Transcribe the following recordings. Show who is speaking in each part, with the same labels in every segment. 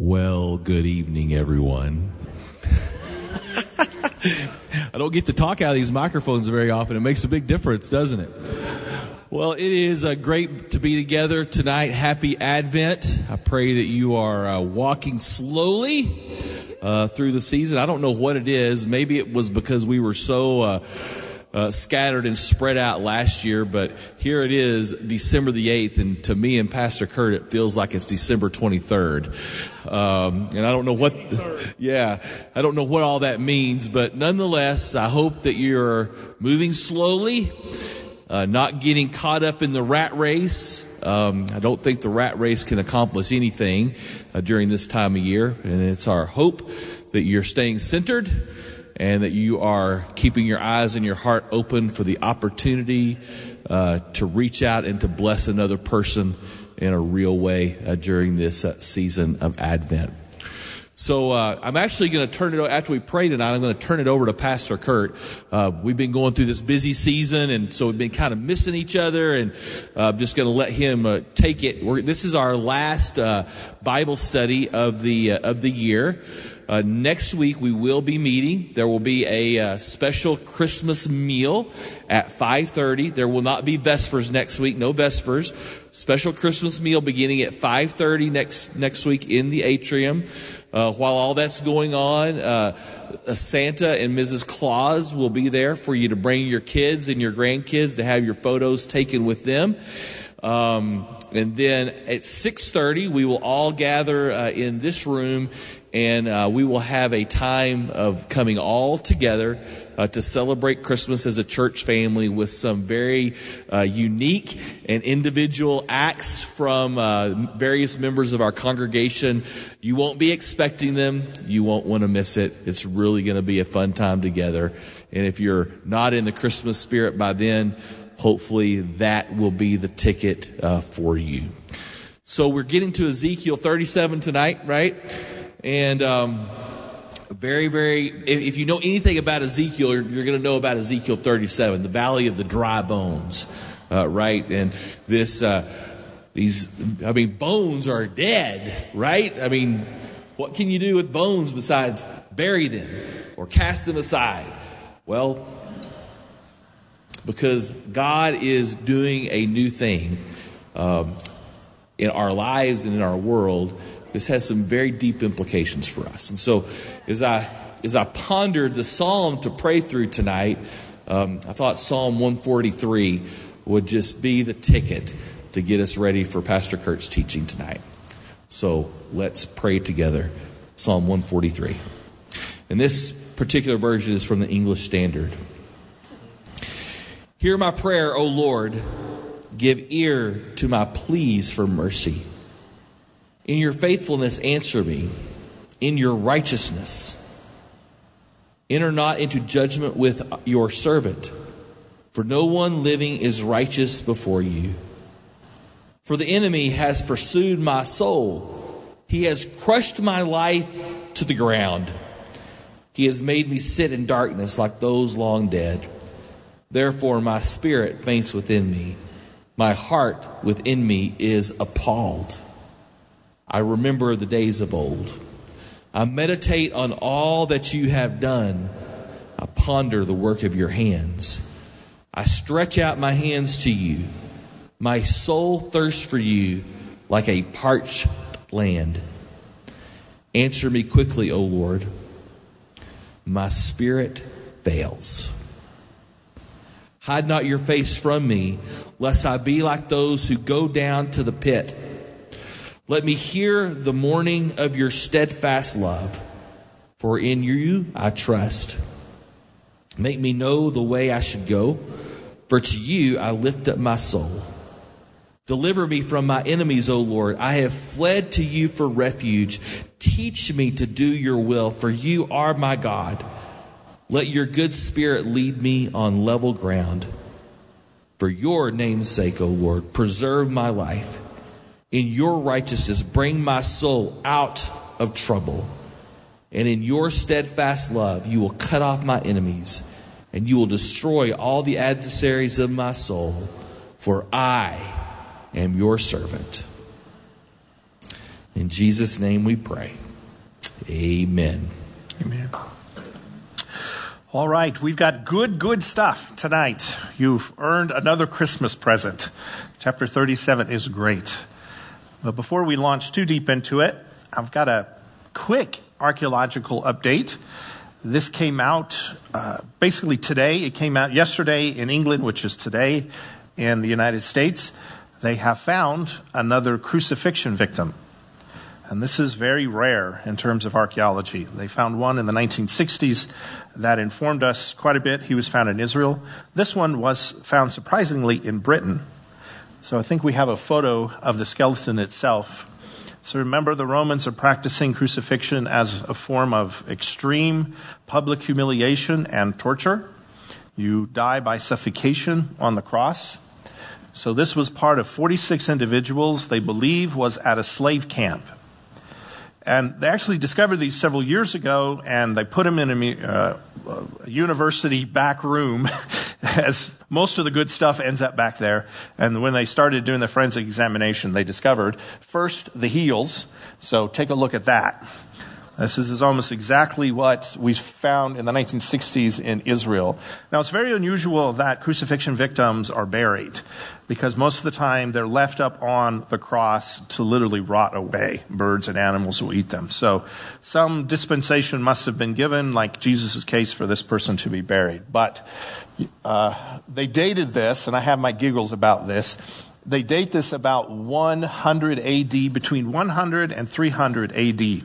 Speaker 1: Well, good evening, everyone. I don't get to talk out of these microphones very often. It makes a big difference, doesn't it? Well, it is uh, great to be together tonight. Happy Advent. I pray that you are uh, walking slowly uh, through the season. I don't know what it is. Maybe it was because we were so uh, scattered and spread out last year, but here it is, December the 8th, and to me and Pastor Kurt, it feels like it's December 23rd. Um, and I don't know what, yeah, I don't know what all that means, but nonetheless, I hope that you're moving slowly, uh, not getting caught up in the rat race. Um, I don't think the rat race can accomplish anything uh, during this time of year, and it's our hope that you're staying centered and that you are keeping your eyes and your heart open for the opportunity uh, to reach out and to bless another person in a real way uh, during this uh, season of Advent. So uh, I'm actually going to turn it after we pray tonight. I'm going to turn it over to Pastor Kurt. Uh, we've been going through this busy season, and so we've been kind of missing each other. And uh, I'm just going to let him uh, take it. We're, this is our last uh, Bible study of the of the year. Uh, next week we will be meeting. There will be a uh, special Christmas meal at 5:30. There will not be Vespers next week. No Vespers. Special Christmas meal beginning at 5:30 next next week in the atrium. Uh, while all that's going on, uh, Santa and Mrs. Claus will be there for you to bring your kids and your grandkids to have your photos taken with them. Um, and then at 6:30, we will all gather uh, in this room and uh, we will have a time of coming all together uh, to celebrate Christmas as a church family with some very uh, unique and individual acts from uh, various members of our congregation. You won't be expecting them. You won't want to miss it. It's really going to be a fun time together. And if you're not in the Christmas spirit by then, hopefully that will be the ticket uh, for you. So we're getting to Ezekiel 37 tonight, right? And um, very, very, if, if, you know anything about Ezekiel, you're, you're going to know about Ezekiel 37, the valley of the dry bones, uh, right? And this, uh, these, I mean, bones are dead, right? I mean, what can you do with bones besides bury them or cast them aside? Well, because God is doing a new thing um, in our lives and in our world this has some very deep implications for us. And so, as I as I pondered the psalm to pray through tonight, um, I thought Psalm 143 would just be the ticket to get us ready for Pastor Kurt's teaching tonight. So let's pray together. Psalm 143. And this particular version is from the English Standard. Hear my prayer, O Lord. Give ear to my pleas for mercy. In your faithfulness, answer me. In your righteousness, enter not into judgment with your servant, for no one living is righteous before you. For the enemy has pursued my soul, he has crushed my life to the ground. He has made me sit in darkness like those long dead. Therefore, my spirit faints within me. My heart within me is appalled. I remember the days of old. I meditate on all that you have done. I ponder the work of your hands. I stretch out my hands to you. My soul thirsts for you like a parched land. Answer me quickly, O Lord. My spirit fails. Hide not your face from me, lest I be like those who go down to the pit. Let me hear the morning of your steadfast love, for in you I trust. Make me know the way I should go, for to you I lift up my soul. Deliver me from my enemies, O Lord. I have fled to you for refuge. Teach me to do your will, for you are my God. Let your good spirit lead me on level ground. For your name's sake, O Lord, preserve my life in your righteousness, bring my soul out of trouble. And in your steadfast love, you will cut off my enemies, and you will destroy all the adversaries of my soul, for I am your servant. In Jesus' name we pray. Amen.
Speaker 2: Amen. All right, we've got good, good stuff tonight. You've earned another Christmas present. Chapter 37 is great. But before we launch too deep into it, I've got a quick archaeological update. This came out uh, basically today. It came out yesterday in England, which is today in the United States. They have found another crucifixion victim. And this is very rare in terms of archaeology. They found one in the 1960s that informed us quite a bit. He was found in Israel. This one was found surprisingly in Britain. So I think we have a photo of the skeleton itself. So remember, the Romans are practicing crucifixion as a form of extreme public humiliation and torture. You die by suffocation on the cross. So this was part of 46 individuals they believe was at a slave camp and they actually discovered these several years ago, and they put them in a, uh, a university back room, as most of the good stuff ends up back there. And when they started doing the forensic examination, they discovered first the heels. So take a look at that. This is almost exactly what we found in the 1960s in Israel. Now, it's very unusual that crucifixion victims are buried because most of the time they're left up on the cross to literally rot away. Birds and animals will eat them. So, some dispensation must have been given, like Jesus' case, for this person to be buried. But uh, they dated this, and I have my giggles about this. They date this about 100 AD, between 100 and 300 AD.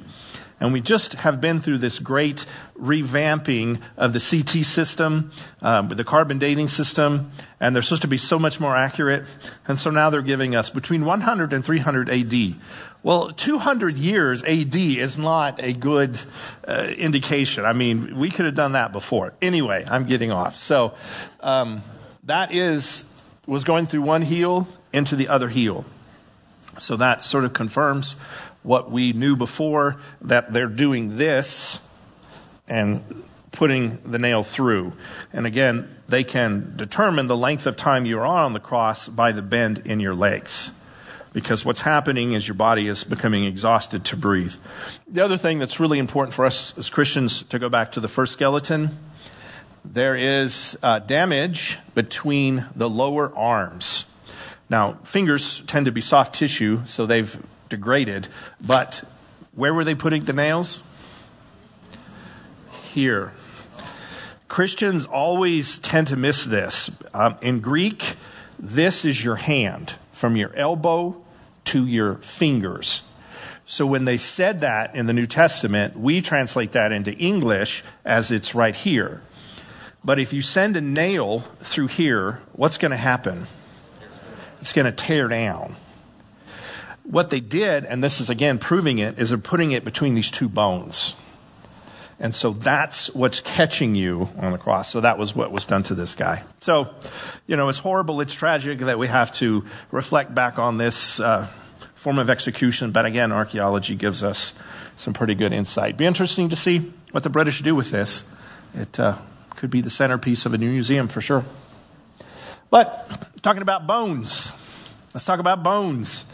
Speaker 2: And we just have been through this great revamping of the CT system, um, the carbon dating system, and they're supposed to be so much more accurate. And so now they're giving us between 100 and 300 AD. Well, 200 years AD is not a good uh, indication. I mean, we could have done that before. Anyway, I'm getting off. So um, that is was going through one heel into the other heel. So that sort of confirms what we knew before that they're doing this and putting the nail through. And again, they can determine the length of time you're on the cross by the bend in your legs. Because what's happening is your body is becoming exhausted to breathe. The other thing that's really important for us as Christians to go back to the first skeleton, there is uh, damage between the lower arms. Now, fingers tend to be soft tissue, so they've degraded. But where were they putting the nails? Here. Christians always tend to miss this. Um, in Greek, this is your hand from your elbow to your fingers. So when they said that in the New Testament, we translate that into English as it's right here. But if you send a nail through here, what's going to happen? It's going to tear down. What they did, and this is again proving it, is they're putting it between these two bones. And so that's what's catching you on the cross. So that was what was done to this guy. So, you know, it's horrible, it's tragic that we have to reflect back on this uh, form of execution. But again, archaeology gives us some pretty good insight. Be interesting to see what the British do with this. It uh, could be the centerpiece of a new museum for sure. But talking about bones, let's talk about bones.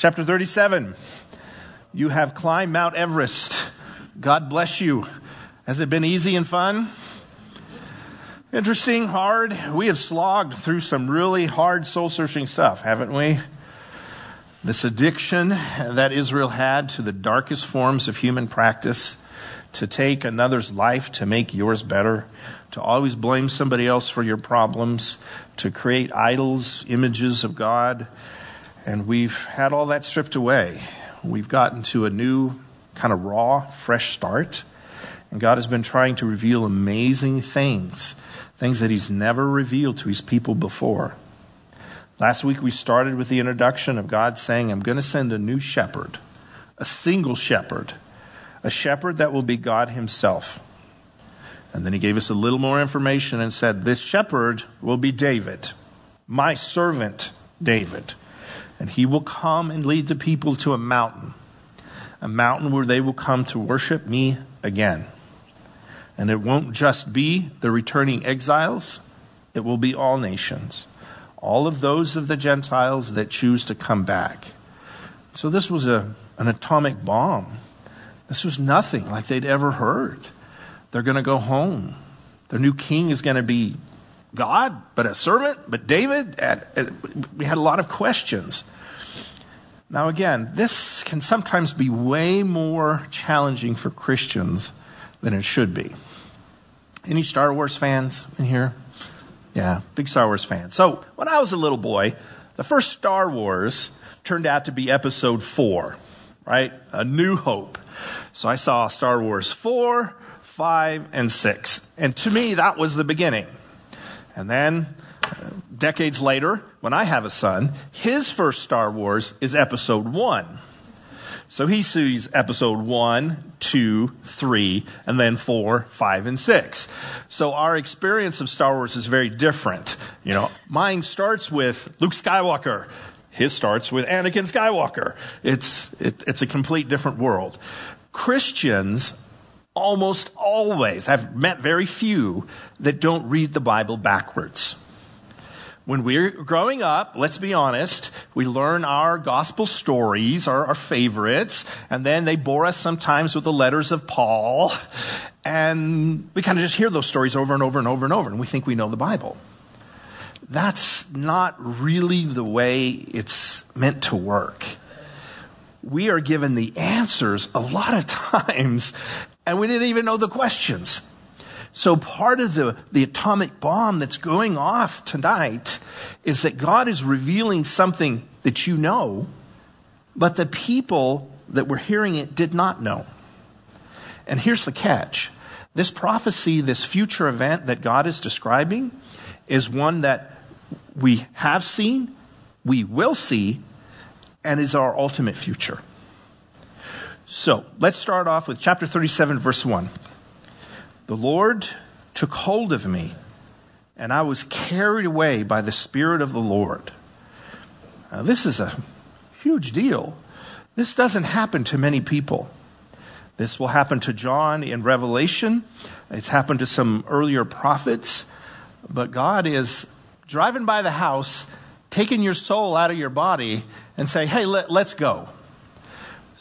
Speaker 2: Chapter 37. You have climbed Mount Everest. God bless you. Has it been easy and fun? Interesting, hard. We have slogged through some really hard soul searching stuff, haven't we? This addiction that Israel had to the darkest forms of human practice, to take another's life to make yours better, to always blame somebody else for your problems, to create idols, images of God, and we've had all that stripped away. We've gotten to a new, kind of raw, fresh start. And God has been trying to reveal amazing things, things that He's never revealed to His people before. Last week we started with the introduction of God saying, I'm going to send a new shepherd, a single shepherd, a shepherd that will be God Himself. And then He gave us a little more information and said, This shepherd will be David, my servant David and he will come and lead the people to a mountain, a mountain where they will come to worship me again. And it won't just be the returning exiles, it will be all nations, all of those of the Gentiles that choose to come back. So this was a, an atomic bomb. This was nothing like they'd ever heard. They're going to go home. Their new king is going to be God, but a servant, but David. we had a lot of questions. Now, again, this can sometimes be way more challenging for Christians than it should be. Any Star Wars fans in here? Yeah, big Star Wars fan. So, when I was a little boy, the first Star Wars turned out to be episode four, right? A New Hope. So I saw Star Wars 4, 5, and 6. And to me, that was the beginning. And then, decades later, when I have a son, his first Star Wars is episode 1. So he sees episode one, two, three, and then 4, 5, and 6. So our experience of Star Wars is very different. You know, mine starts with Luke Skywalker. His starts with Anakin Skywalker. It's, it, it's a complete different world. Christians almost always, I've met very few that don't read the Bible backwards. When we're growing up, let's be honest, we learn our gospel stories, our, our, favorites, and then they bore us sometimes with the letters of Paul. And we kind of just hear those stories over and over and over and over, and we think we know the Bible. That's not really the way it's meant to work we are given the answers a lot of times, and we didn't even know the questions. So part of the, the atomic bomb that's going off tonight is that God is revealing something that you know, but the people that were hearing it did not know. And here's the catch. This prophecy, this future event that God is describing, is one that we have seen, we will see, and is our ultimate future. So let's start off with chapter 37, verse 1. The Lord took hold of me, and I was carried away by the Spirit of the Lord. Now, this is a huge deal. This doesn't happen to many people. This will happen to John in Revelation. It's happened to some earlier prophets. But God is driving by the house taking your soul out of your body and say, hey, let, let's go.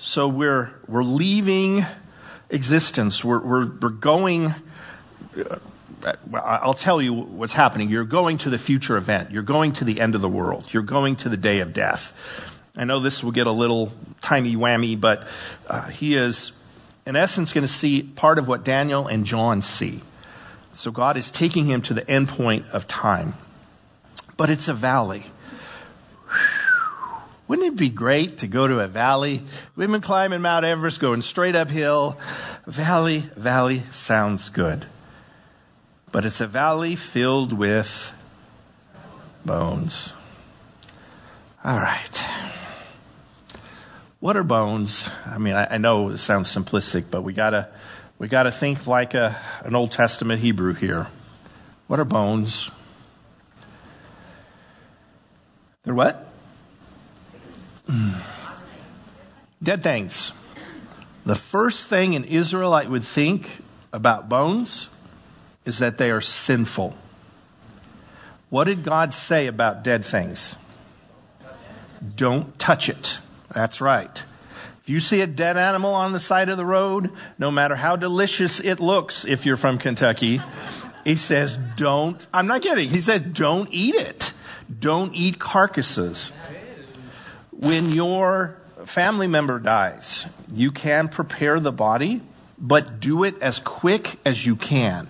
Speaker 2: So we're, we're leaving existence. We're, we're, we're going. Uh, I'll tell you what's happening. You're going to the future event. You're going to the end of the world. You're going to the day of death. I know this will get a little timey whammy, but uh, he is, in essence, going to see part of what Daniel and John see. So God is taking him to the end point of time. But it's a valley. Wouldn't it be great to go to a valley? We've been climbing Mount Everest, going straight uphill. Valley, valley sounds good. But it's a valley filled with bones. All right. What are bones? I mean, I, I know it sounds simplistic, but we gotta we gotta think like a, an Old Testament Hebrew here. What are bones? They're what? Mm. Dead things. The first thing an Israelite would think about bones is that they are sinful. What did God say about dead things? Don't touch it. That's right. If you see a dead animal on the side of the road, no matter how delicious it looks, if you're from Kentucky, he says, don't, I'm not kidding. He says, don't eat it. Don't eat carcasses when your family member dies, you can prepare the body, but do it as quick as you can.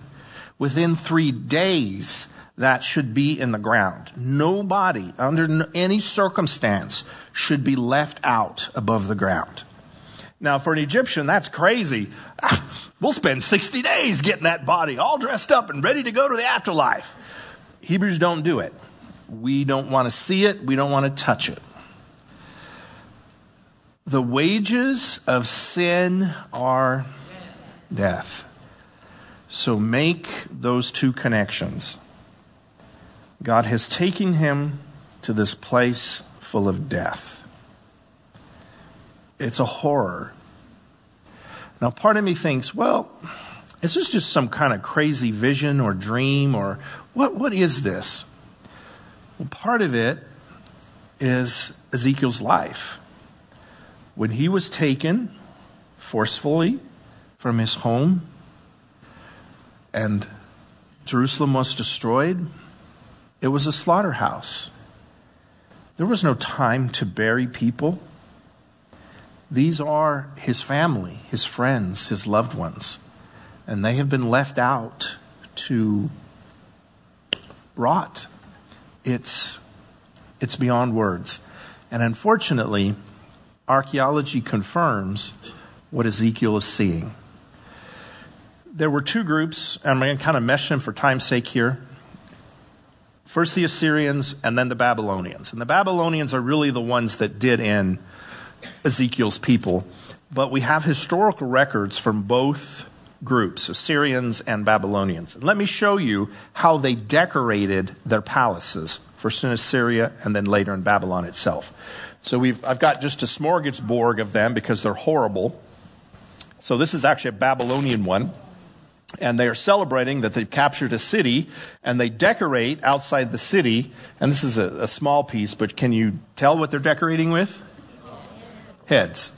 Speaker 2: Within three days, that should be in the ground. No body, under any circumstance, should be left out above the ground. Now, for an Egyptian, that's crazy. We'll spend 60 days getting that body all dressed up and ready to go to the afterlife. Hebrews don't do it. We don't want to see it. We don't want to touch it. The wages of sin are death. So make those two connections. God has taken him to this place full of death. It's a horror. Now, part of me thinks, well, is this just some kind of crazy vision or dream or what, what is this? Well, part of it is Ezekiel's life when he was taken forcefully from his home and Jerusalem was destroyed, it was a slaughterhouse. There was no time to bury people. These are his family, his friends, his loved ones, and they have been left out to rot. It's, it's beyond words. And unfortunately, archaeology confirms what Ezekiel is seeing. There were two groups, and I'm going to kind of mesh them for time's sake here. First the Assyrians and then the Babylonians. And the Babylonians are really the ones that did in Ezekiel's people. But we have historical records from both groups, Assyrians and Babylonians. Let me show you how they decorated their palaces, first in Assyria and then later in Babylon itself. So we've, I've got just a smorgasbord of them because they're horrible. So this is actually a Babylonian one. And they are celebrating that they've captured a city and they decorate outside the city. And this is a, a small piece, but can you tell what they're decorating with? Heads.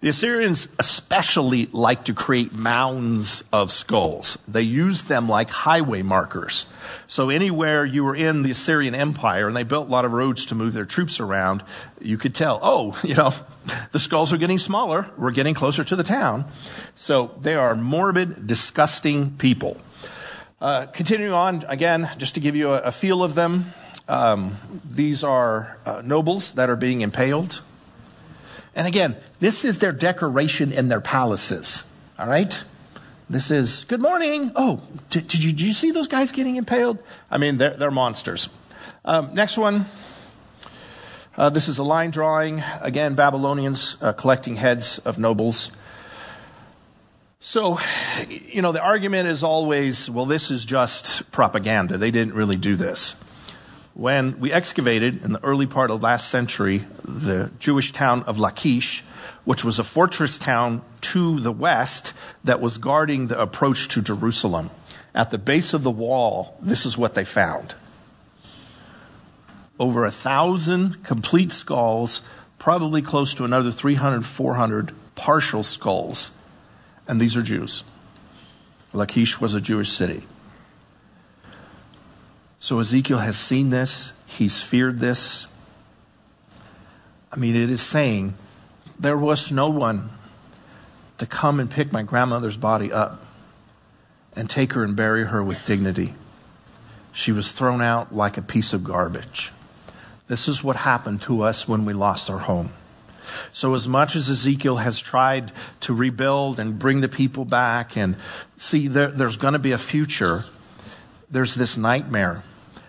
Speaker 2: The Assyrians especially like to create mounds of skulls. They used them like highway markers. So anywhere you were in the Assyrian Empire and they built a lot of roads to move their troops around, you could tell, oh, you know, the skulls are getting smaller. We're getting closer to the town. So they are morbid, disgusting people. Uh, continuing on, again, just to give you a, a feel of them, um, these are uh, nobles that are being impaled. And again, this is their decoration in their palaces. All right? This is, good morning. Oh, did, did, you, did you, see those guys getting impaled? I mean, they're, they're monsters. Um, next one. Uh, this is a line drawing. Again, Babylonians uh, collecting heads of nobles. So, you know, the argument is always, well, this is just propaganda. They didn't really do this when we excavated in the early part of last century the Jewish town of Lachish, which was a fortress town to the west that was guarding the approach to Jerusalem. At the base of the wall, this is what they found over a thousand complete skulls, probably close to another 300, 400 partial skulls. And these are Jews. Lachish was a Jewish city. So Ezekiel has seen this, he's feared this. I mean, it is saying, there was no one to come and pick my grandmother's body up and take her and bury her with dignity. She was thrown out like a piece of garbage. This is what happened to us when we lost our home. So, as much as Ezekiel has tried to rebuild and bring the people back and see, there, there's going to be a future, there's this nightmare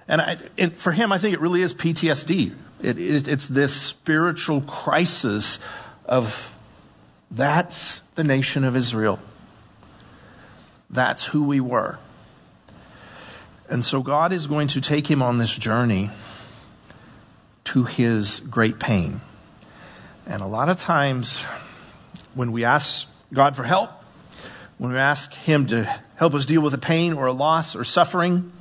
Speaker 2: and, I, and for him, I think it really is PTSD. It, it, it's this spiritual crisis of that's the nation of Israel. That's who we were. And so God is going to take him on this journey to his great pain. And a lot of times, when we ask God for help, when we ask Him to help us deal with a pain or a loss or suffering,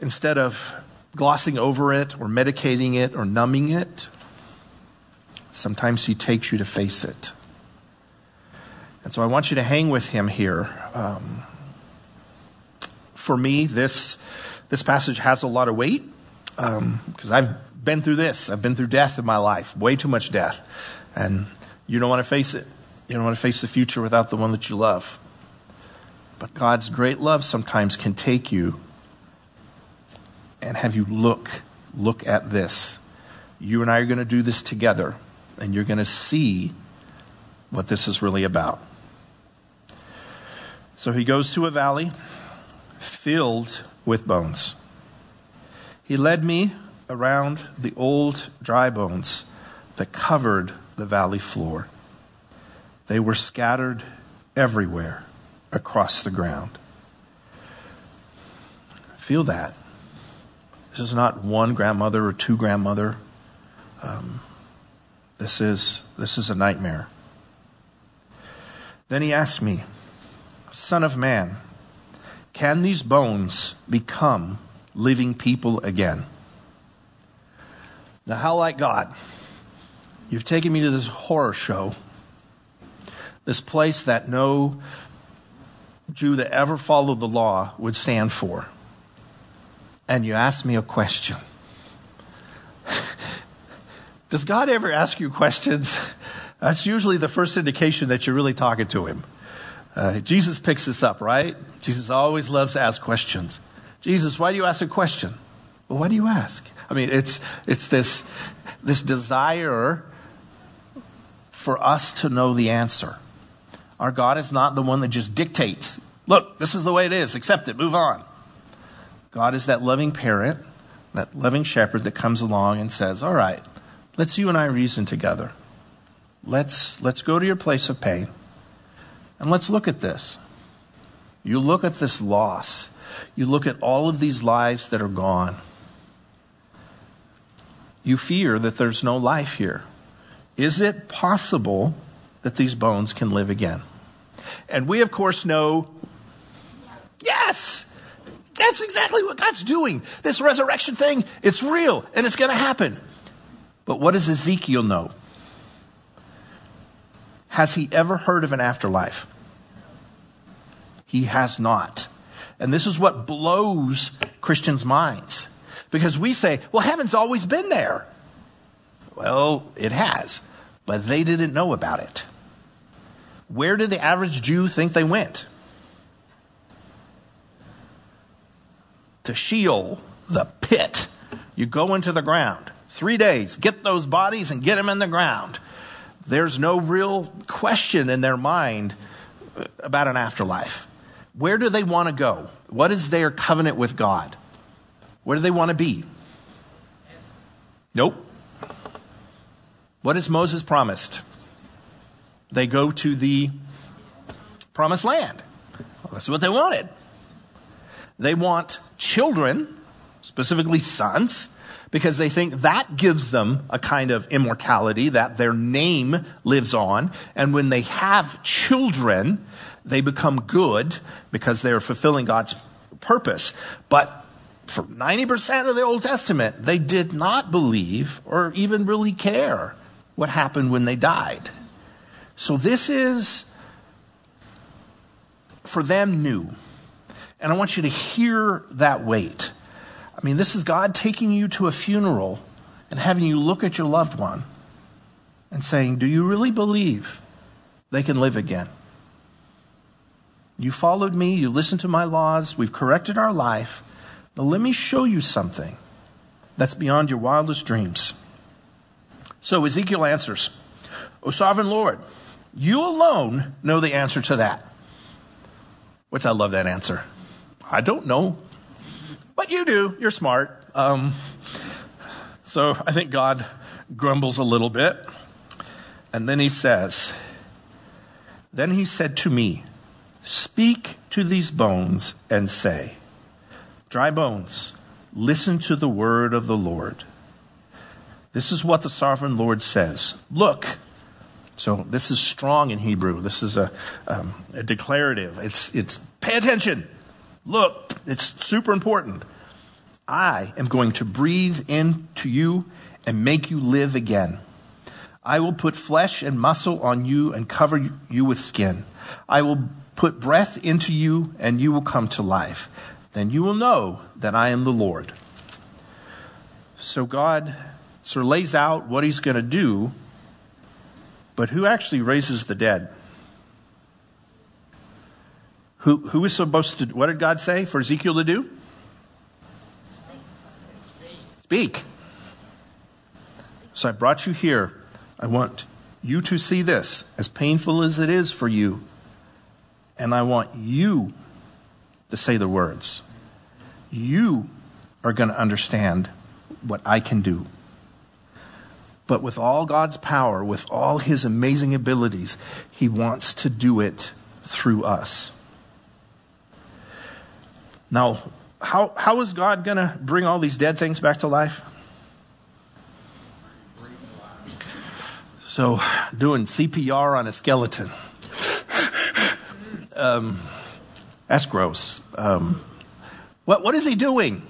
Speaker 2: instead of glossing over it or medicating it or numbing it, sometimes He takes you to face it. And so I want you to hang with Him here. Um, for me, this, this passage has a lot of weight because um, I've been through this. I've been through death in my life, way too much death. And you don't want to face it. You don't want to face the future without the one that you love. But God's great love sometimes can take you and have you look, look at this. You and I are going to do this together, and you're going to see what this is really about. So he goes to a valley filled with bones. He led me around the old dry bones that covered the valley floor. They were scattered everywhere across the ground. Feel that. This is not one grandmother or two grandmother. Um, this is this is a nightmare. Then he asked me, Son of man, can these bones become living people again? Now, how like God? You've taken me to this horror show, this place that no Jew that ever followed the law would stand for. And you ask me a question. Does God ever ask you questions? That's usually the first indication that you're really talking to Him. Uh, Jesus picks this up, right? Jesus always loves to ask questions. Jesus, why do you ask a question? Well, why do you ask? I mean, it's, it's this, this desire for us to know the answer. Our God is not the one that just dictates, look, this is the way it is, accept it, move on. God is that loving parent, that loving shepherd that comes along and says, all right, let's you and I reason together. Let's, let's go to your place of pain and let's look at this. You look at this loss. You look at all of these lives that are gone. You fear that there's no life here. Is it possible that these bones can live again? And we, of course, know yes, that's exactly what God's doing. This resurrection thing, it's real and it's going to happen. But what does Ezekiel know? Has he ever heard of an afterlife? He has not. And this is what blows Christians' minds. Because we say, well, heaven's always been there. Well, it has, but they didn't know about it. Where did the average Jew think they went? To Sheol, the pit. You go into the ground. Three days, get those bodies and get them in the ground. There's no real question in their mind about an afterlife. Where do they want to go? What is their covenant with God? Where do they want to be? Nope. What is Moses promised? They go to the promised land. Well, that's what they wanted. They want children, specifically sons, because they think that gives them a kind of immortality, that their name lives on. And when they have children, they become good because they're fulfilling God's purpose. But for 90% of the Old Testament, they did not believe or even really care what happened when they died. So this is, for them, new. And I want you to hear that weight. I mean, this is God taking you to a funeral and having you look at your loved one and saying, Do you really believe they can live again? You followed me, you listened to my laws, we've corrected our life. Now let me show you something that's beyond your wildest dreams. So Ezekiel answers, O sovereign Lord, you alone know the answer to that. Which I love that answer. I don't know. But you do. You're smart. Um, so I think God grumbles a little bit. And then he says, Then he said to me, Speak to these bones and say, Dry bones, listen to the word of the Lord. This is what the sovereign Lord says. Look. So this is strong in Hebrew. This is a, um, a declarative. It's, it's pay attention. Look. It's super important. I am going to breathe into you and make you live again. I will put flesh and muscle on you and cover you with skin. I will put breath into you and you will come to life. Then you will know that I am the Lord. So God sort of lays out what he's going to do, but who actually raises the dead? Who, who is supposed to, what did God say for Ezekiel to do? Speak. So I brought you here. I want you to see this, as painful as it is for you. And I want you to say the words. You are going to understand what I can do. But with all God's power, with all his amazing abilities, he wants to do it through us. Now, how, how is God going to bring all these dead things back to life? So, doing CPR on a skeleton. Um, that's gross. Um, what, what is he doing?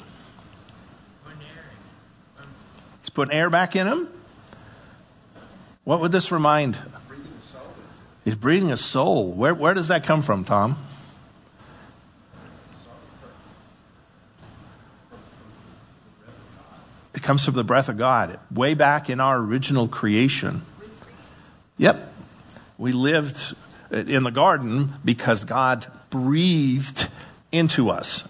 Speaker 2: He's putting air back in him? What would this remind? He's breathing a soul. Where, where does that come from, Tom? It comes from the breath of God, way back in our original creation. Yep. We lived in the garden because God breathed into us.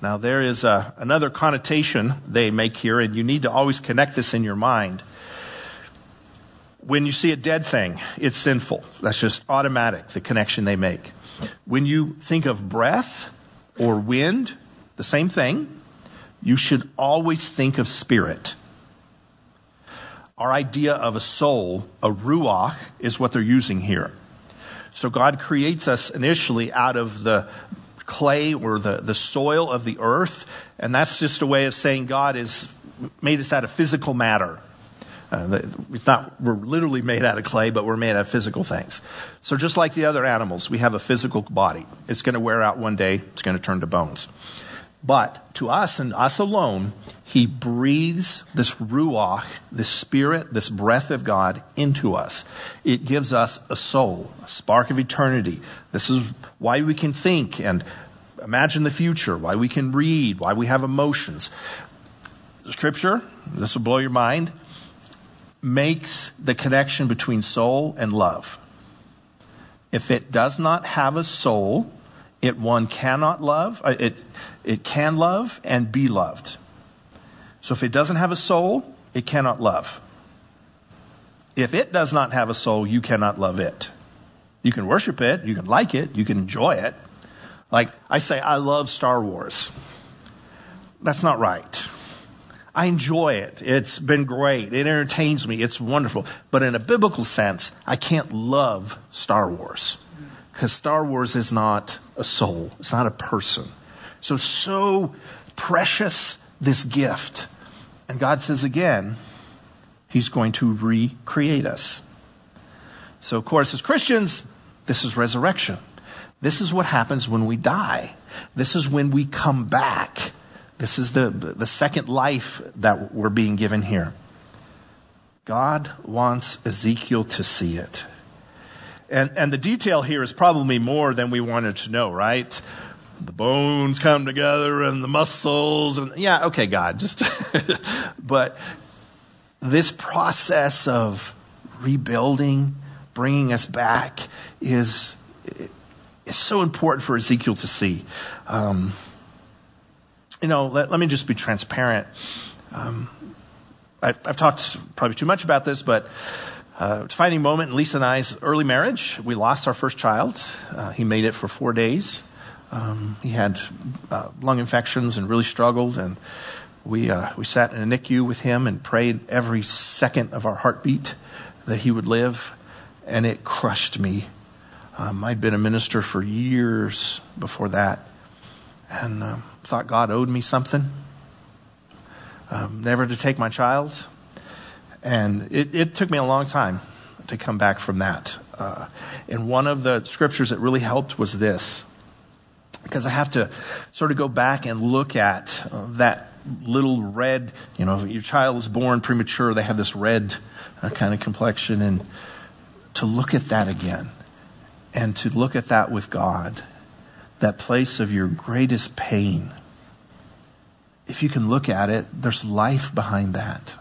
Speaker 2: Now, there is a, another connotation they make here, and you need to always connect this in your mind. When you see a dead thing, it's sinful. That's just automatic, the connection they make. When you think of breath or wind, the same thing, you should always think of spirit. Our idea of a soul, a ruach, is what they're using here. So God creates us initially out of the clay or the, the soil of the earth, and that's just a way of saying God has made us out of physical matter. Uh, it's not, we're literally made out of clay, but we're made out of physical things. So just like the other animals, we have a physical body. It's going to wear out one day. It's going to turn to bones. But to us and us alone, he breathes this ruach, this spirit, this breath of God into us. It gives us a soul, a spark of eternity. This is why we can think and imagine the future, why we can read, why we have emotions. Scripture, this will blow your mind, makes the connection between soul and love. If it does not have a soul, it one cannot love, uh, it, it can love and be loved. So if it doesn't have a soul, it cannot love. If it does not have a soul, you cannot love it. You can worship it, you can like it, you can enjoy it. Like I say, I love Star Wars. That's not right. I enjoy it. It's been great. It entertains me. It's wonderful. But in a biblical sense, I can't love Star Wars because Star Wars is not a soul, it's not a person. So, so precious this gift. And God says again, He's going to recreate us. So, of course, as Christians, this is resurrection. This is what happens when we die. This is when we come back. This is the, the second life that we're being given here. God wants Ezekiel to see it. And, and the detail here is probably more than we wanted to know, right? The bones come together and the muscles and yeah, okay, God, just but this process of rebuilding, bringing us back is is so important for Ezekiel to see. Um, you know, let, let, me just be transparent. Um, I, I've talked probably too much about this, but uh, defining moment in Lisa and I's early marriage. We lost our first child. Uh, he made it for four days. Um, he had uh, lung infections and really struggled. And we uh, we sat in a NICU with him and prayed every second of our heartbeat that he would live. And it crushed me. Um, I'd been a minister for years before that, and um, thought God owed me something. Um, never to take my child and it, it took me a long time to come back from that. Uh, and one of the scriptures that really helped was this. Because I have to sort of go back and look at uh, that little red, you know, your child is born premature, they have this red uh, kind of complexion, and to look at that again and to look at that with God, that place of your greatest pain. If you can look at it, there's life behind that.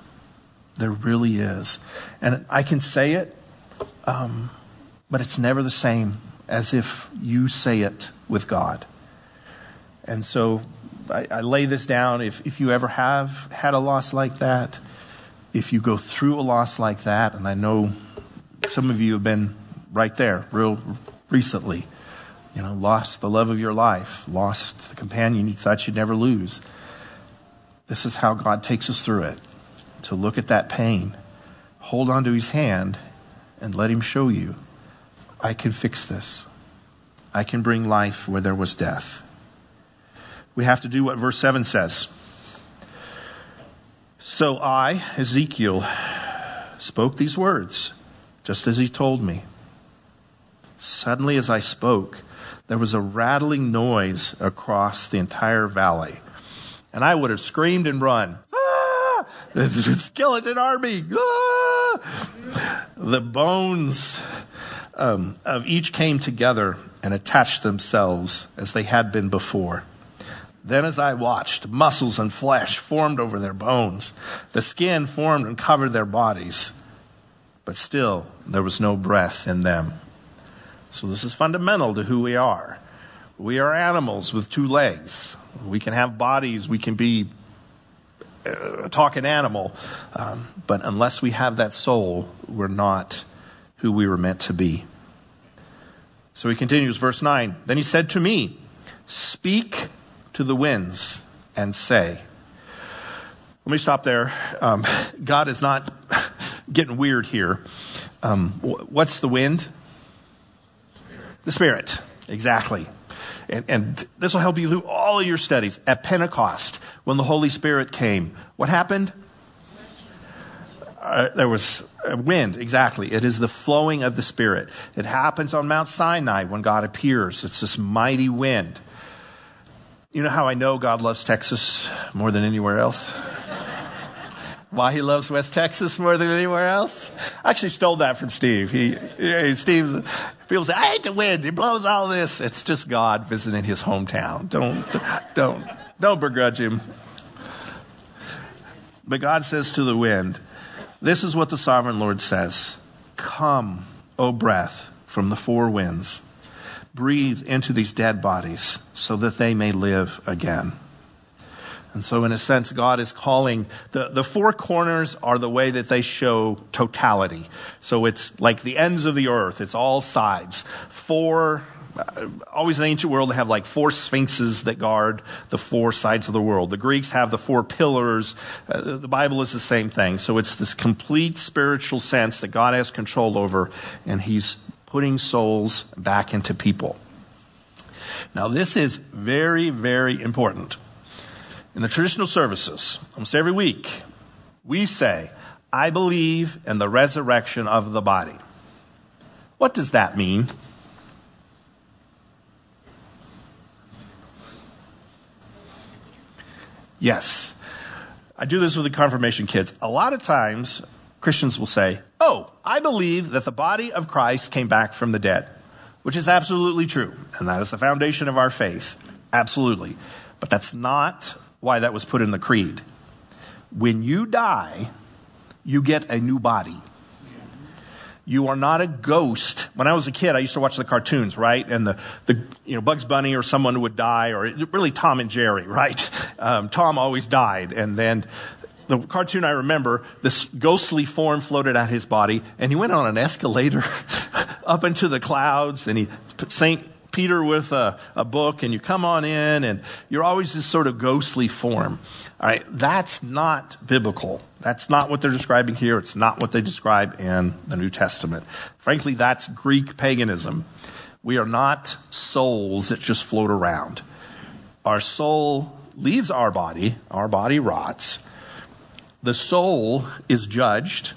Speaker 2: There really is. And I can say it, um, but it's never the same as if you say it with God. And so I, I, lay this down. If, if you ever have had a loss like that, if you go through a loss like that, and I know some of you have been right there real recently, you know, lost the love of your life, lost the companion you thought you'd never lose. This is how God takes us through it to look at that pain, hold on to his hand, and let him show you I can fix this. I can bring life where there was death. We have to do what verse 7 says. So I, Ezekiel, spoke these words, just as he told me. Suddenly, as I spoke, there was a rattling noise across the entire valley. And I would have screamed and run the skeleton army. Ah! the bones um, of each came together and attached themselves as they had been before. Then, as I watched, muscles and flesh formed over their bones. The skin formed and covered their bodies, but still there was no breath in them. So, this is fundamental to who we are. We are animals with two legs. We can have bodies, we can be a talking animal, um, but unless we have that soul, we're not who we were meant to be. So he continues, verse 9. Then he said to me, Speak to the winds and say. Let me stop there. Um, God is not getting weird here. Um, what's the wind? The Spirit. Exactly. And, and this will help you through all of your studies. At Pentecost, when the Holy Spirit came, what happened? Uh, there was a wind, exactly. It is the flowing of the Spirit. It happens on Mount Sinai when God appears. It's this mighty wind. You know how I know God loves Texas more than anywhere else? Why he loves West Texas more than anywhere else? I actually stole that from Steve. He, he Steve, people say, I hate the wind. It blows all this. It's just God visiting his hometown. Don't, don't, don't begrudge him. But God says to the wind, this is what the sovereign Lord says Come, O breath, from the four winds. Breathe into these dead bodies so that they may live again. And so, in a sense, God is calling the, the four corners are the way that they show totality. So it's like the ends of the earth, it's all sides. Four uh, always in the ancient world, they have like four sphinxes that guard the four sides of the world. The Greeks have the four pillars. Uh, the Bible is the same thing. So it's this complete spiritual sense that God has control over, and He's putting souls back into people. Now, this is very, very important. In the traditional services, almost every week, we say, I believe in the resurrection of the body. What does that mean? Yes. I do this with the confirmation kids. A lot of times, Christians will say, Oh, I believe that the body of Christ came back from the dead, which is absolutely true. And that is the foundation of our faith. Absolutely. But that's not why that was put in the creed. When you die, you get a new body. You are not a ghost. When I was a kid, I used to watch the cartoons, right? And the, the you know, Bugs Bunny or someone would die, or really Tom and Jerry, right? Um, Tom always died. And then the cartoon I remember, this ghostly form floated out his body, and he went on an escalator up into the clouds, and he, St. Peter with a, a, book, and you come on in, and you're always this sort of ghostly form. All right, that's not biblical. That's not what they're describing here. It's not what they describe in the New Testament. Frankly, that's Greek paganism. We are not souls that just float around. Our soul leaves our body, our body rots. The soul is judged,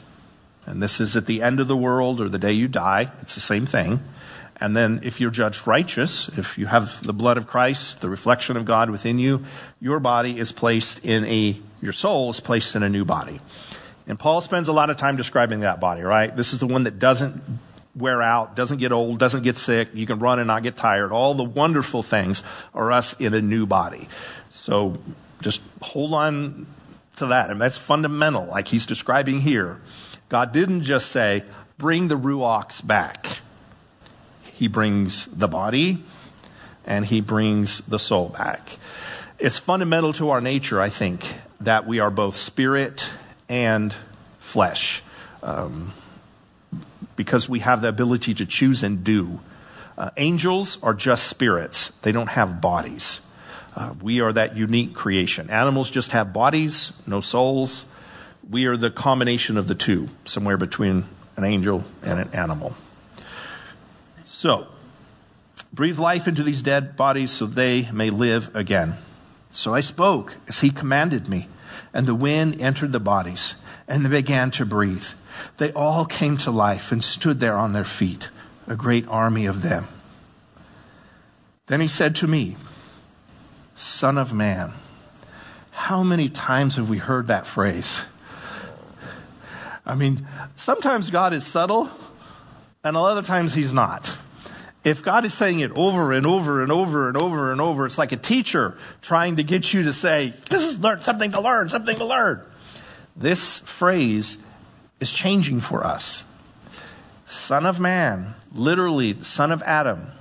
Speaker 2: and this is at the end of the world or the day you die. It's the same thing. And then if you're judged righteous, if you have the blood of Christ, the reflection of God within you, your body is placed in a, your soul is placed in a new body. And Paul spends a lot of time describing that body, right? This is the one that doesn't wear out, doesn't get old, doesn't get sick. You can run and not get tired. All the wonderful things are us in a new body. So just hold on to that. And that's fundamental, like he's describing here. God didn't just say, bring the ruachs back. He brings the body and he brings the soul back. It's fundamental to our nature, I think, that we are both spirit and flesh um, because we have the ability to choose and do. Uh, angels are just spirits, they don't have bodies. Uh, we are that unique creation. Animals just have bodies, no souls. We are the combination of the two, somewhere between an angel and an animal. So, breathe life into these dead bodies so they may live again. So I spoke as he commanded me, and the wind entered the bodies, and they began to breathe. They all came to life and stood there on their feet, a great army of them. Then he said to me, Son of man, how many times have we heard that phrase? I mean, sometimes God is subtle, and a lot of times he's not. If God is saying it over and over and over and over and over, it's like a teacher trying to get you to say, This is learn, something to learn, something to learn. This phrase is changing for us. Son of man, literally, son of Adam.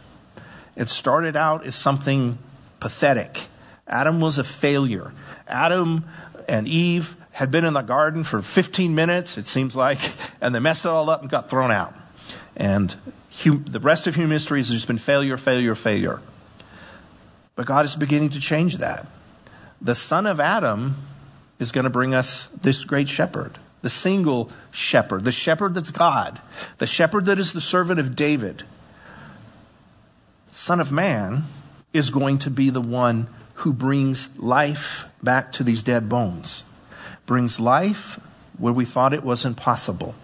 Speaker 2: It started out as something pathetic. Adam was a failure. Adam and Eve had been in the garden for 15 minutes, it seems like, and they messed it all up and got thrown out. And the rest of human history has just been failure, failure, failure. But God is beginning to change that. The son of Adam is going to bring us this great shepherd, the single shepherd, the shepherd that's God, the shepherd that is the servant of David. Son of Man is going to be the one who brings life back to these dead bones, brings life where we thought it was impossible.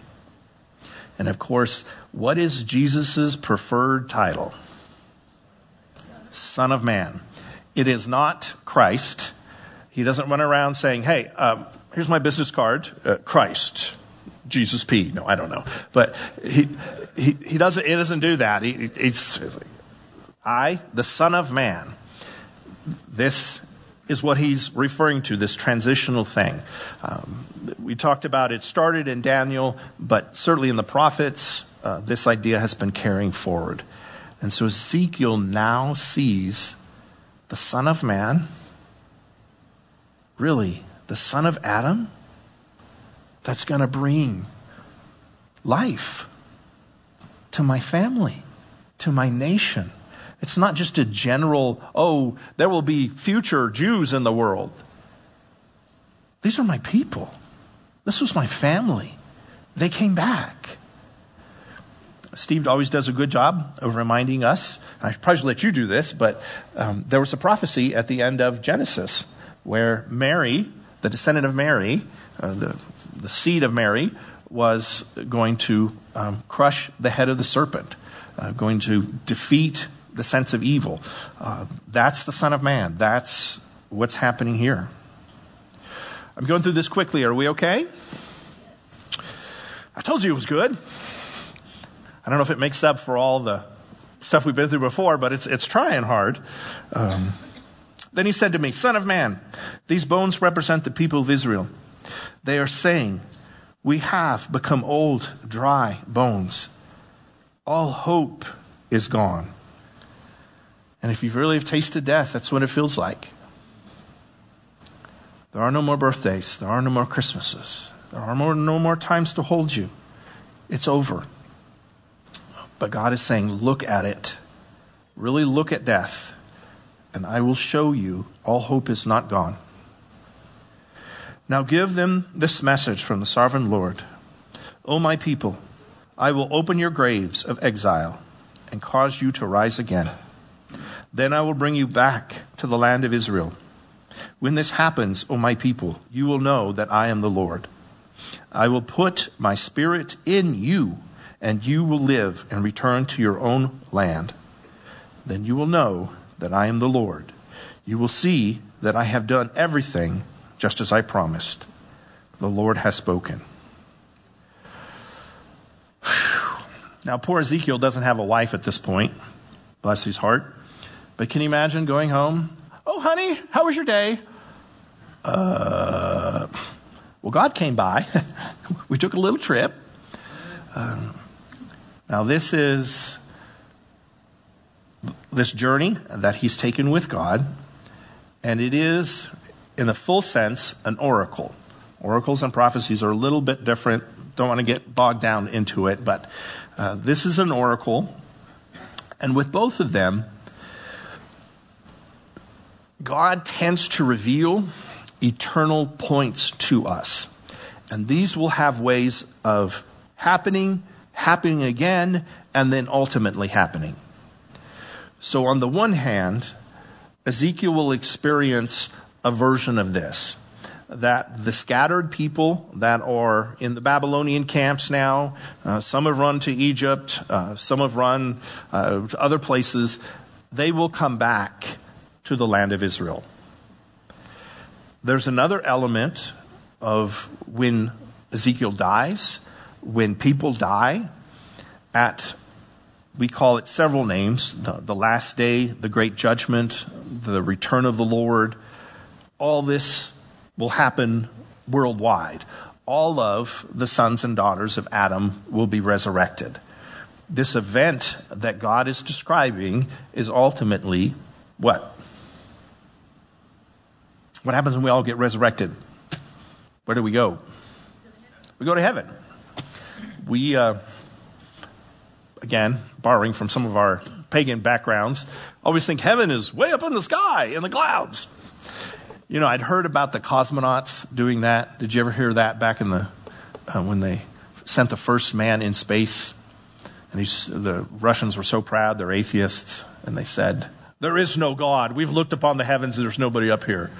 Speaker 2: And of course, what is Jesus' preferred title? Son of Man. It is not Christ. He doesn't run around saying, hey, um, here's my business card, uh, Christ. Jesus P. No, I don't know. But he, he, he, doesn't, he doesn't do that. He, he's, he's like, I, the Son of Man. This is what he's referring to, this transitional thing. Um, we talked about it started in Daniel, but certainly in the prophets, uh, this idea has been carrying forward. And so Ezekiel now sees the Son of Man, really, the Son of Adam, that's going to bring life to my family, to my nation. It's not just a general, oh, there will be future Jews in the world. These are my people. This was my family. They came back. Steve always does a good job of reminding us. I probably should let you do this, but um, there was a prophecy at the end of Genesis where Mary, the descendant of Mary, uh, the, the seed of Mary, was going to um, crush the head of the serpent, uh, going to defeat the sense of evil. Uh, that's the Son of Man. That's what's happening here. I'm going through this quickly. Are we okay? I told you it was good. I don't know if it makes up for all the stuff we've been through before, but it's, it's trying hard. Um, then he said to me, Son of man, these bones represent the people of Israel. They are saying, We have become old, dry bones. All hope is gone. And if you've really have tasted death, that's what it feels like. There are no more birthdays. There are no more Christmases. There are more, no more times to hold you. It's over. But God is saying, look at it. Really look at death, and I will show you all hope is not gone. Now give them this message from the sovereign Lord O my people, I will open your graves of exile and cause you to rise again. Then I will bring you back to the land of Israel. When this happens, O my people, you will know that I am the Lord. I will put my spirit in you, and you will live and return to your own land. Then you will know that I am the Lord. You will see that I have done everything just as I promised. The Lord has spoken. Now, poor Ezekiel doesn't have a wife at this point. Bless his heart. But can you imagine going home? Oh, honey, how was your day? Uh, well, God came by. we took a little trip. Um, now, this is this journey that he's taken with God, and it is, in the full sense, an oracle. Oracles and prophecies are a little bit different. Don't want to get bogged down into it, but uh, this is an oracle. And with both of them, God tends to reveal eternal points to us. And these will have ways of happening, happening again, and then ultimately happening. So, on the one hand, Ezekiel will experience a version of this that the scattered people that are in the Babylonian camps now, uh, some have run to Egypt, uh, some have run uh, to other places, they will come back to the land of Israel. There's another element of when Ezekiel dies, when people die at, we call it several names the, the last day, the great judgment, the return of the Lord, all this will happen worldwide. All of the sons and daughters of Adam will be resurrected. This event that God is describing is ultimately what? What happens when we all get resurrected? Where do we go? We go to heaven. We, uh, again, borrowing from some of our pagan backgrounds, always think heaven is way up in the sky in the clouds. You know, I'd heard about the cosmonauts doing that. Did you ever hear that back in the uh, when they sent the first man in space? And the Russians were so proud; they're atheists, and they said, "There is no God. We've looked upon the heavens, and there's nobody up here."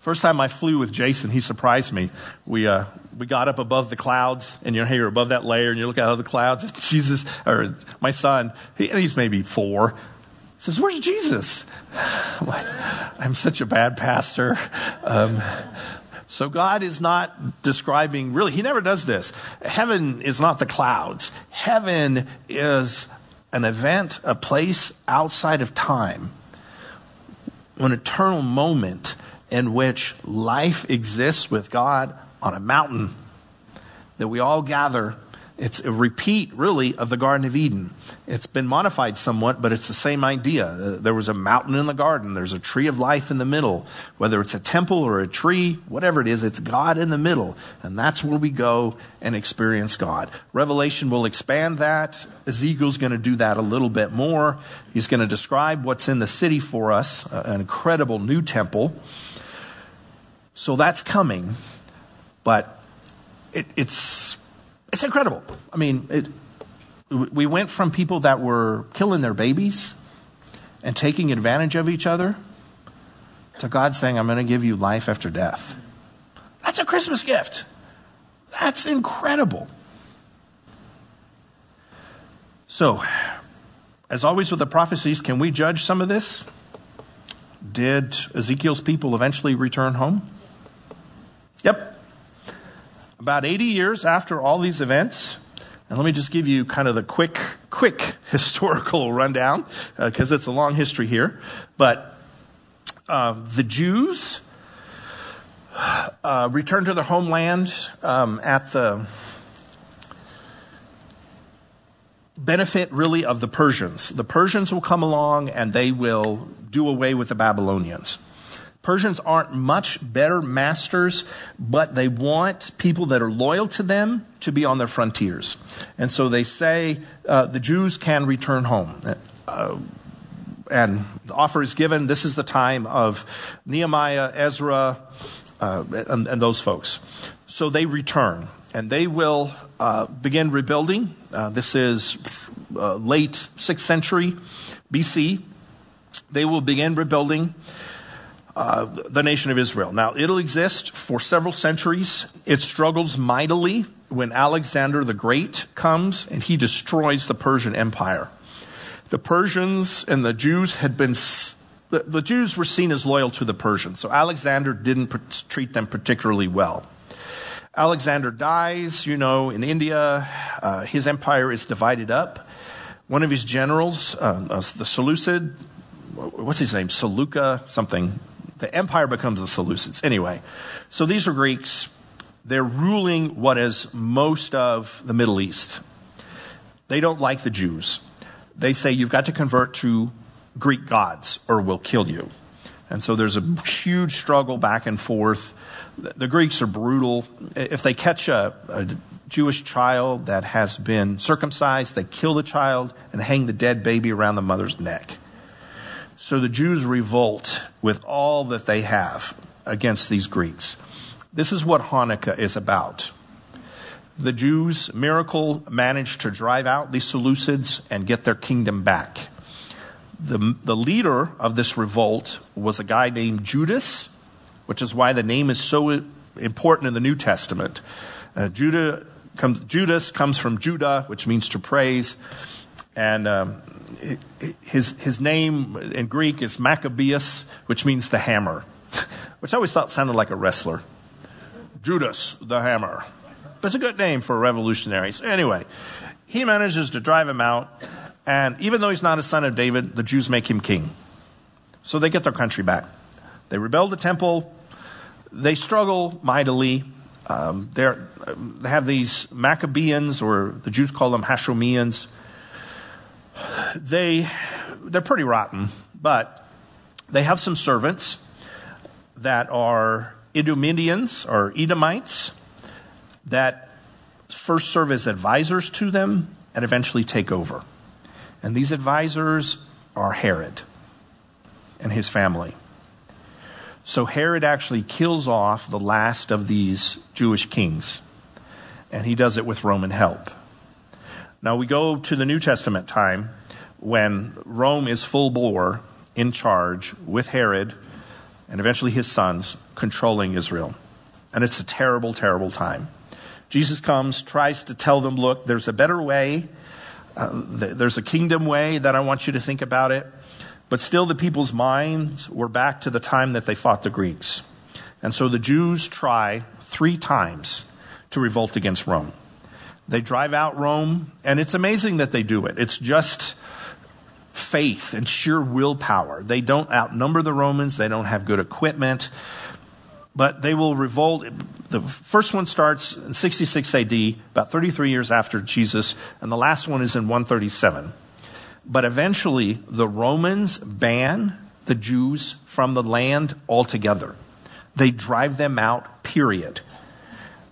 Speaker 2: First time I flew with Jason, he surprised me. We, uh, we got up above the clouds, and you're above that layer, and you look out of the clouds. Jesus, or my son, he, he's maybe four, says, "Where's Jesus?" I'm, like, I'm such a bad pastor. Um, so God is not describing, really, He never does this. Heaven is not the clouds. Heaven is an event, a place outside of time, an eternal moment in which life exists with God on a mountain that we all gather. It's a repeat, really, of the Garden of Eden. It's been modified somewhat, but it's the same idea. Uh, there was a mountain in the garden. There's a tree of life in the middle. Whether it's a temple or a tree, whatever it is, it's God in the middle. And that's where we go and experience God. Revelation will expand that. Ezekiel's going to do that a little bit more. He's going to describe what's in the city for us, an incredible new temple. So that's coming, but it, it's it's incredible. I mean, it, we went from people that were killing their babies and taking advantage of each other to God saying, "I'm going to give you life after death." That's a Christmas gift. That's incredible. So, as always with the prophecies, can we judge some of this? Did Ezekiel's people eventually return home? Yep. About 80 years after all these events, and let me just give you kind of the quick, quick historical rundown, because uh, it's a long history here. But uh, the Jews uh, returned to their homeland um, at the benefit, really, of the Persians. The Persians will come along and they will do away with the Babylonians. Persians aren't much better masters, but they want people that are loyal to them to be on their frontiers. And so they say uh, the Jews can return home. Uh, and the offer is given. This is the time of Nehemiah, Ezra, uh, and, and, those folks. So they return, and they will uh, begin rebuilding. Uh, this is uh, late 6th century BC. They will begin rebuilding. Uh, the nation of Israel. Now, it'll exist for several centuries. It struggles mightily when Alexander the Great comes and he destroys the Persian Empire. The Persians and the Jews had been, the, the Jews were seen as loyal to the Persians, so Alexander didn't treat them particularly well. Alexander dies, you know, in India. Uh, his empire is divided up. One of his generals, uh, uh the Seleucid, what's his name? Seleucus, something the empire becomes the Seleucids. Anyway, so these are Greeks. They're ruling what is most of the Middle East. They don't like the Jews. They say you've got to convert to Greek gods or we'll kill you. And so there's a huge struggle back and forth. The Greeks are brutal. If they catch a, a Jewish child that has been circumcised, they kill the child and hang the dead baby around the mother's neck. So the Jews revolt with all that they have against these Greeks. This is what Hanukkah is about. The Jews, miracle, managed to drive out the Seleucids and get their kingdom back. The, the leader of this revolt was a guy named Judas, which is why the name is so important in the New Testament. Uh, Judah comes, Judas comes from Judah, which means to praise. And um, his, his name in Greek is Maccabeus, which means the hammer, which I always thought sounded like a wrestler. Judas, the hammer. but it's a good name for. So anyway, he manages to drive him out, and even though he's not a son of David, the Jews make him king. So they get their country back. They rebuild the temple. They struggle mightily. Um, they have these Maccabeans, or the Jews call them Hasmoneans. They, they're pretty rotten, but they have some servants that are Idumeans or Edomites that first serve as advisors to them and eventually take over. And these advisors are Herod and his family. So Herod actually kills off the last of these Jewish kings, and he does it with Roman help. Now we go to the New Testament time when Rome is full bore in charge with Herod and eventually his sons controlling Israel. And it's a terrible, terrible time. Jesus comes, tries to tell them, look, there's a better way. Uh, there's a kingdom way that I want you to think about it. But still, the people's minds were back to the time that they fought the Greeks. And so the Jews try three times to revolt against Rome. They drive out Rome, and it's amazing that they do it. It's just faith and sheer willpower. They don't outnumber the Romans, they don't have good equipment, but they will revolt. The first one starts in 66 AD, about 33 years after Jesus, and the last one is in 137. But eventually, the Romans ban the Jews from the land altogether. They drive them out, period.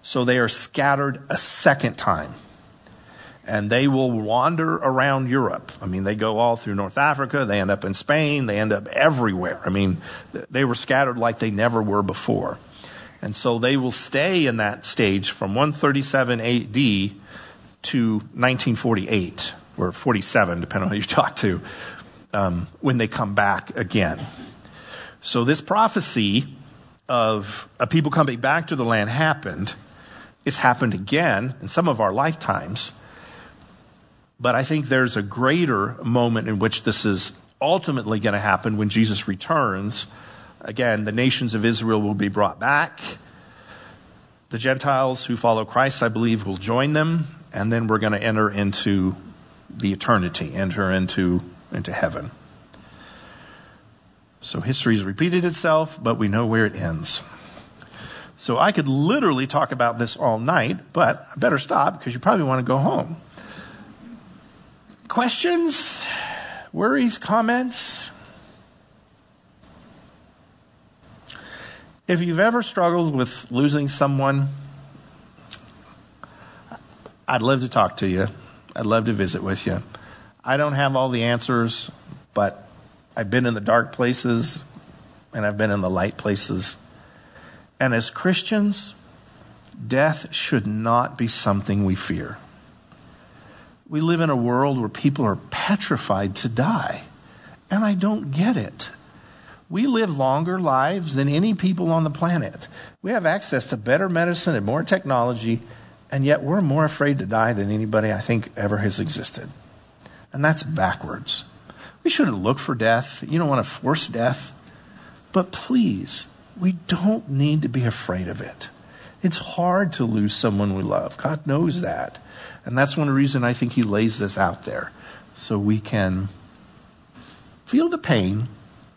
Speaker 2: So they are scattered a second time. And they will wander around Europe. I mean, they go all through North Africa, they end up in Spain, they end up everywhere. I mean, they were scattered like they never were before. And so they will stay in that stage from 137 AD to 1948 or 47, depending on who you talk to, um, when they come back again. So this prophecy of a people coming back to the land happened. It's happened again in some of our lifetimes. But I think there's a greater moment in which this is ultimately going to happen when Jesus returns. Again, the nations of Israel will be brought back. The Gentiles who follow Christ, I believe, will join them. And then we're going to enter into the eternity, enter into, into heaven. So history has repeated itself, but we know where it ends. So I could literally talk about this all night, but I better stop because you probably want to go home. Questions? Worries? Comments? If you've ever struggled with losing someone, I'd love to talk to you. I'd love to visit with you. I don't have all the answers, but I've been in the dark places and I've been in the light places. And as Christians, death should not be something we fear. We live in a world where people are petrified to die, and I don't get it. We live longer lives than any people on the planet. We have access to better medicine and more technology, and yet we're more afraid to die than anybody I think ever has existed. And that's backwards. We shouldn't look for death. You don't want to force death. But please, we don't need to be afraid of it. It's hard to lose someone we love. God knows that. And that's one reason I think He lays this out there. So we can feel the pain,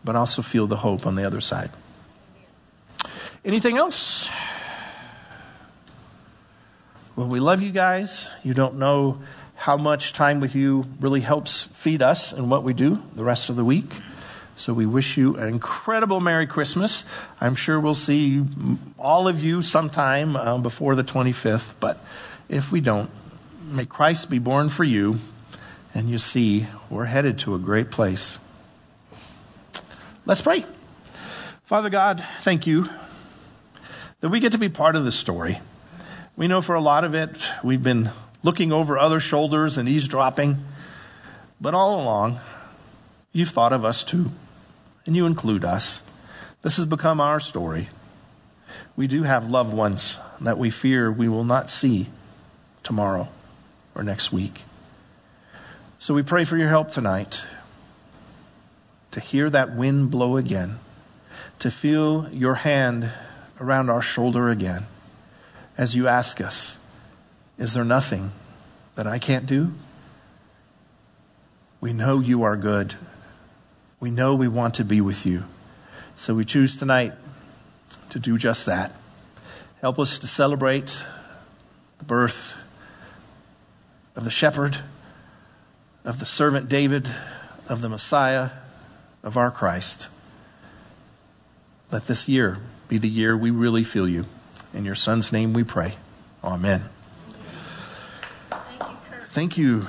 Speaker 2: but also feel the hope on the other side. Anything else? Well, we love you guys. You don't know how much time with you really helps feed us and what we do the rest of the week. So we wish you an incredible Merry Christmas. I'm sure we'll see all of you sometime um, before the 25th, but if we don't, may Christ be born for you, and you see we're headed to a great place. Let's pray. Father God, thank you that we get to be part of this story. We know for a lot of it, we've been looking over other shoulders and eavesdropping. But all along, you've thought of us too, and you include us. This has become our story. We do have loved ones that we fear we will not see tomorrow or next week. So we pray for your help tonight to hear that wind blow again, to feel your hand around our shoulder again as you ask us Is there nothing that I can't do? We know you are good. We know we want to be with you. So we choose tonight to do just that. Help us to celebrate the birth of the shepherd, of the servant David, of the Messiah, of our Christ. Let this year be the year we really feel you. In your son's name we pray. Amen.
Speaker 3: Thank you, Kurt.
Speaker 2: Thank you.